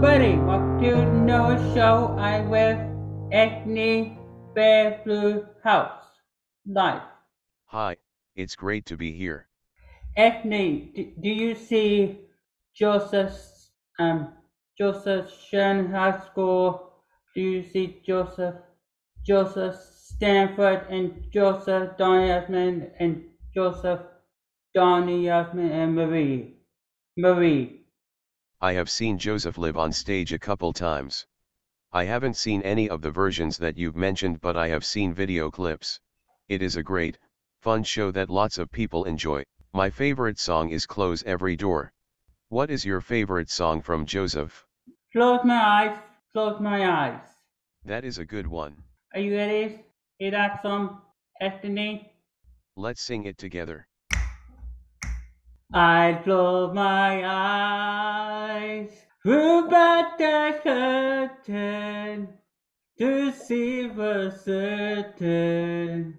buddy, welcome to Noah Show. I'm with Bear Blue House Live. Hi, it's great to be here. Anthony, do, do you see Joseph um Joseph Shen High School? Do you see Joseph Joseph Stanford and Joseph Donny Yasmin and Joseph Donny Yasmin and Marie? Marie. I have seen Joseph live on stage a couple times. I haven't seen any of the versions that you've mentioned but I have seen video clips. It is a great, fun show that lots of people enjoy. My favorite song is Close Every Door. What is your favorite song from Joseph? Close my eyes, close my eyes. That is a good one. Are you ready? Hear that song, Anthony? Let's sing it together. I close my eyes, pull back the curtain to see for certain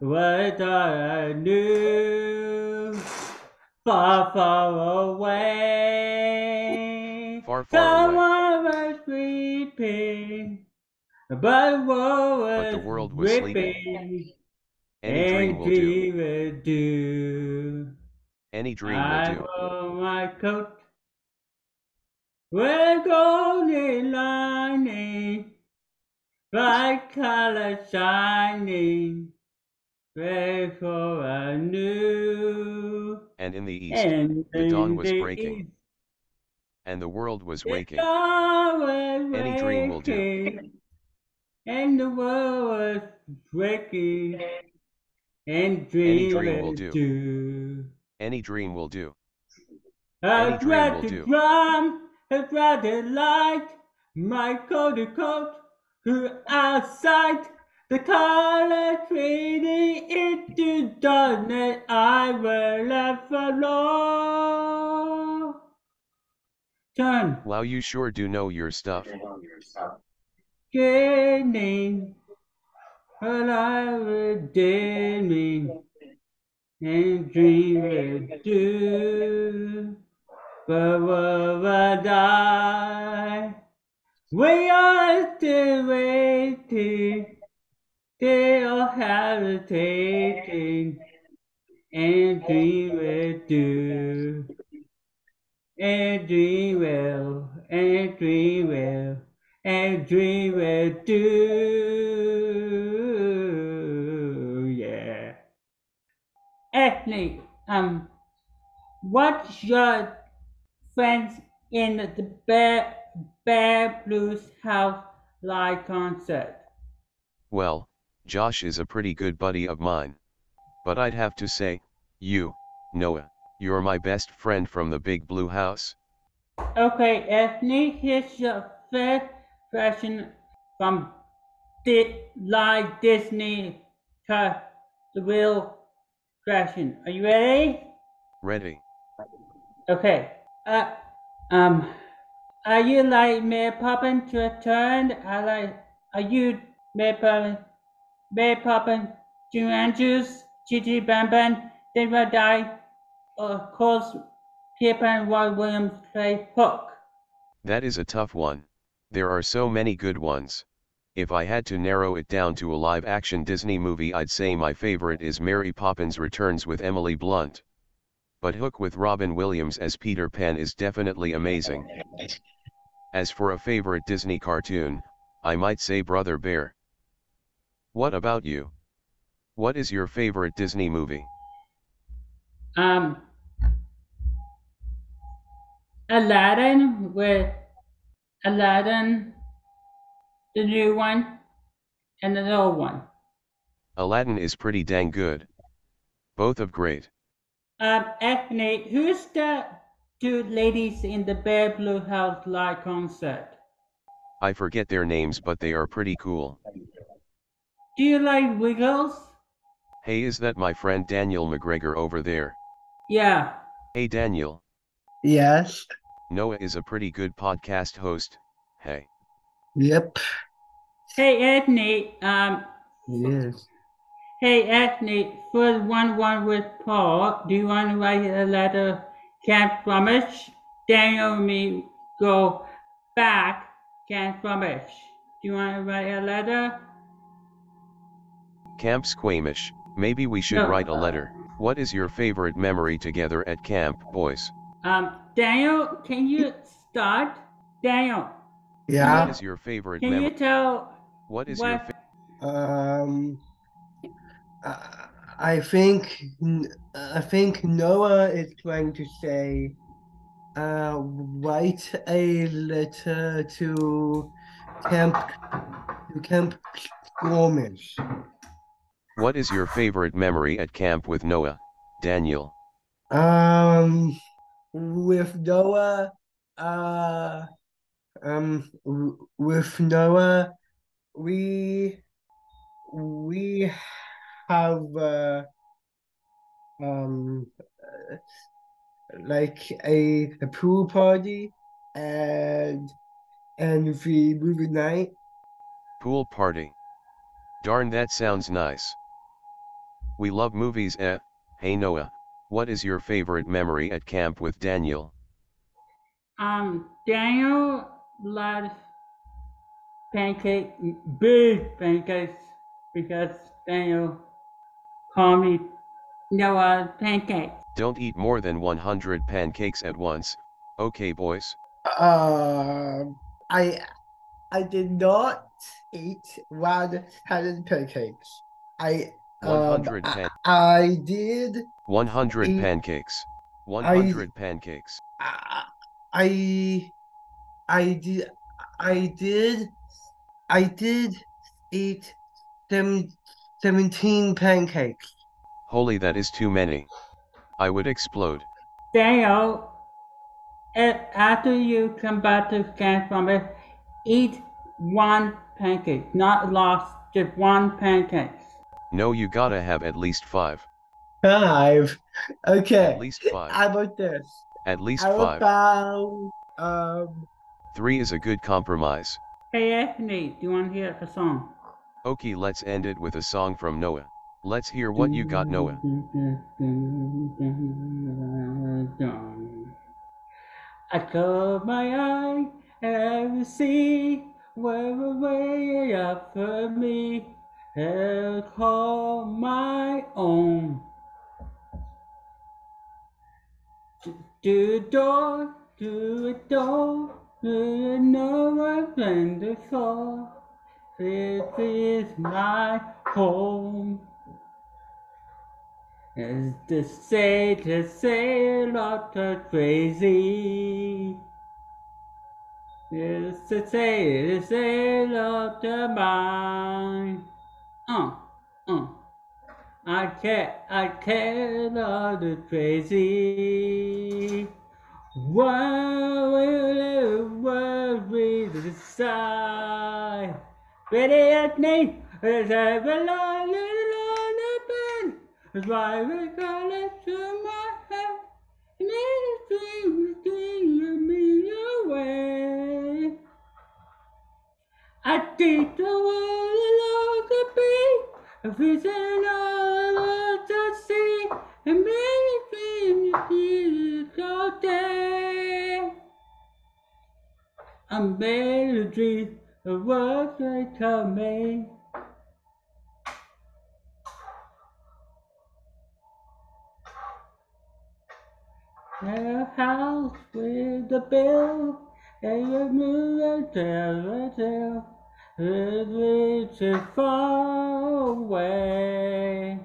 what I knew far, far away. Far, far away. Someone was sleeping, but, But the world was sleeping. Any dream will do. dream will do. Any dream I will do. wore my coat with golden lining, bright color shining, before I knew. And in the east, And the dawn was breaking. east, and the world was waking. Any dream will do. And the world was waking. And dream, dream will do. do. Any dream will do. I'd dream will do. Drum, I'd rather light my coat coat to outside the color fading into darkness. I will left alone. Turn, Wow, you sure do know your stuff. gaining, but I will dreaming and dream will do. But will I die? We are still waiting, still hesitating, and dream will do. And dream will, and dream will, and dream will do. Yeah. Ethnic, um, what's your friends in the Bear, Bear Blues House live concert? Well, Josh is a pretty good buddy of mine. But I'd have to say, you, Noah, you're my best friend from the big blue house. Okay, Ethnic, here's your first question from Di- live Disney to the real question. Are you ready? Ready? Okay. Uh, um, are you like Mary Poppins returned? I like. Are you Mary Poppins? Mary Poppins, June Andrews, Gigi Ban Ban, David Die, of course, Peter and Roy Williams play Hook. That is a tough one. There are so many good ones. If I had to narrow it down to a live action Disney movie, I'd say my favorite is Mary Poppins Returns with Emily Blunt. But Hook with Robin Williams as Peter Pan is definitely amazing. As for a favorite Disney cartoon, I might say Brother Bear. What about you? What is your favorite Disney movie? Um, Aladdin with Aladdin, the new one, and the old one. Aladdin is pretty dang good. Both of great. Um, Ethnic, who's the two ladies in the Bear Blue House live concert? I forget their names but they are pretty cool. Do you like Wiggles? Hey is that my friend Daniel McGregor over there? Yeah. Hey Daniel, Yes. Noah is a pretty good podcast host, hey. Yep. Hey, Ethnic, um, Yes. Hey, Ethnic, for one one with Paul, do you want to write a letter? Can't promise. Daniel and me go back Camp Rubbish. Do you want to write a letter? Camp Squamish, maybe we should No. write a letter. What is your favorite memory together at camp, boys? Um, Daniel, can you start? Daniel, What Yeah. is your favorite can you tell What is your what? fa- Um, I- think I think Noah is going to say, uh, write a letter to Camp to Camp Squamish. What is your favorite memory at camp with Noah? Daniel. Um, with Noah, uh, um, with Noah, we we have uh, um, uh, like a, a pool party and and the movie night. Pool party. Darn that sounds nice. We love movies eh? Hey Noah, what is your favorite memory at camp with Daniel? Um, Daniel loves pancake, big pancakes, because Daniel called me Noah Pancake. Don't eat more than 100 pancakes at once, okay boys? Um, I I did not eat one hundred pancakes. I um, 100 I, pan- I did 100 eat- pancakes. 100 pancakes. I I I did I did I did eat them seventeen pancakes. Holy that is too many. I would explode. Daniel, a- after you come back to camp from it, eat one pancake, not lost, just one pancake. No you gotta have at least 5. Five. Okay. At least 5. How about this? At least How 5. about um 3 is a good compromise. Hey Anthony, do you want to hear a song? Okay let's end it with a song from Noah. Let's hear what you got Noah. I close my eye and see where the way up for me and call my own. To the door, to the door, to been before. This is my home. Is to say to say a lot of crazy. Is to say to say a lot of mine. Uh, uh. I can't, I can't lot of crazy. Why will it worry decide? Ready at me, is every line, little on the bed. Why we call it to my head. And anything between me away. I think the world beat. If it's an all to see, and maybe dream you see all day. I'm made to dream the words they tell me. A house with a bill, and a moon and a tale. It reaches far away.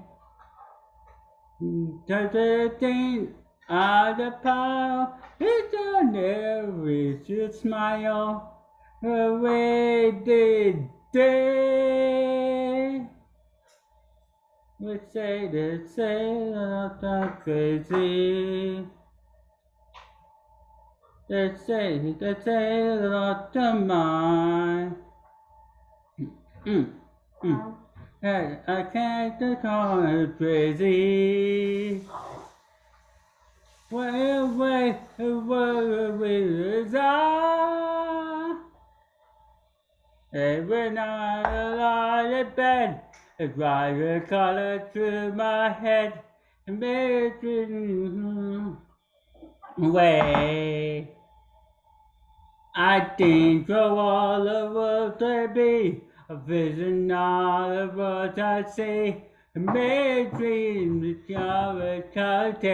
Does it think of the pile? It's on every smile. Away the day. We say say that I'm crazy. They say they say that I'm mine. Mm, mm. Hey, I can't call it crazy. Way away, away, away is I. Every night I lie in bed, I cry a color through my head, and make way. I think of all the world there be, a vision all the world I see, a mere dream of your reality.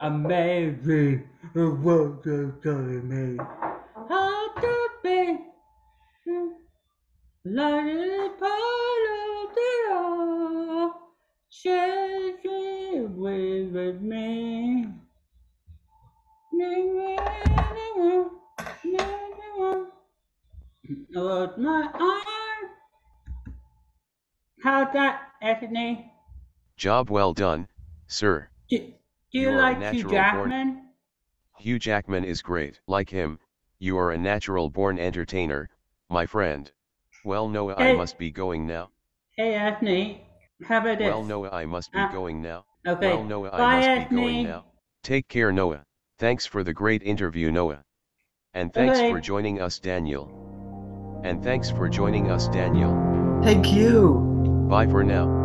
A mere dream of what you're telling me. Like a part of the all, share it with, with me. Lord, my arm. How's that, Anthony? Job well done, sir. Do, do you, You like Hugh natural born- Jackman? Hugh Jackman is great. Like him, you are a natural born entertainer, my friend. Well, Noah, I must be going now. Hey, Anthony. How about this? Well, Noah, I must be Uh, going now. okay. Well, Noah, Bye, I must Anthony. be going now. Take care, Noah. Thanks for the great interview, Noah. And thanks Okay. for joining us, Daniel. And thanks for joining us, Daniel. Thank you. Bye for now.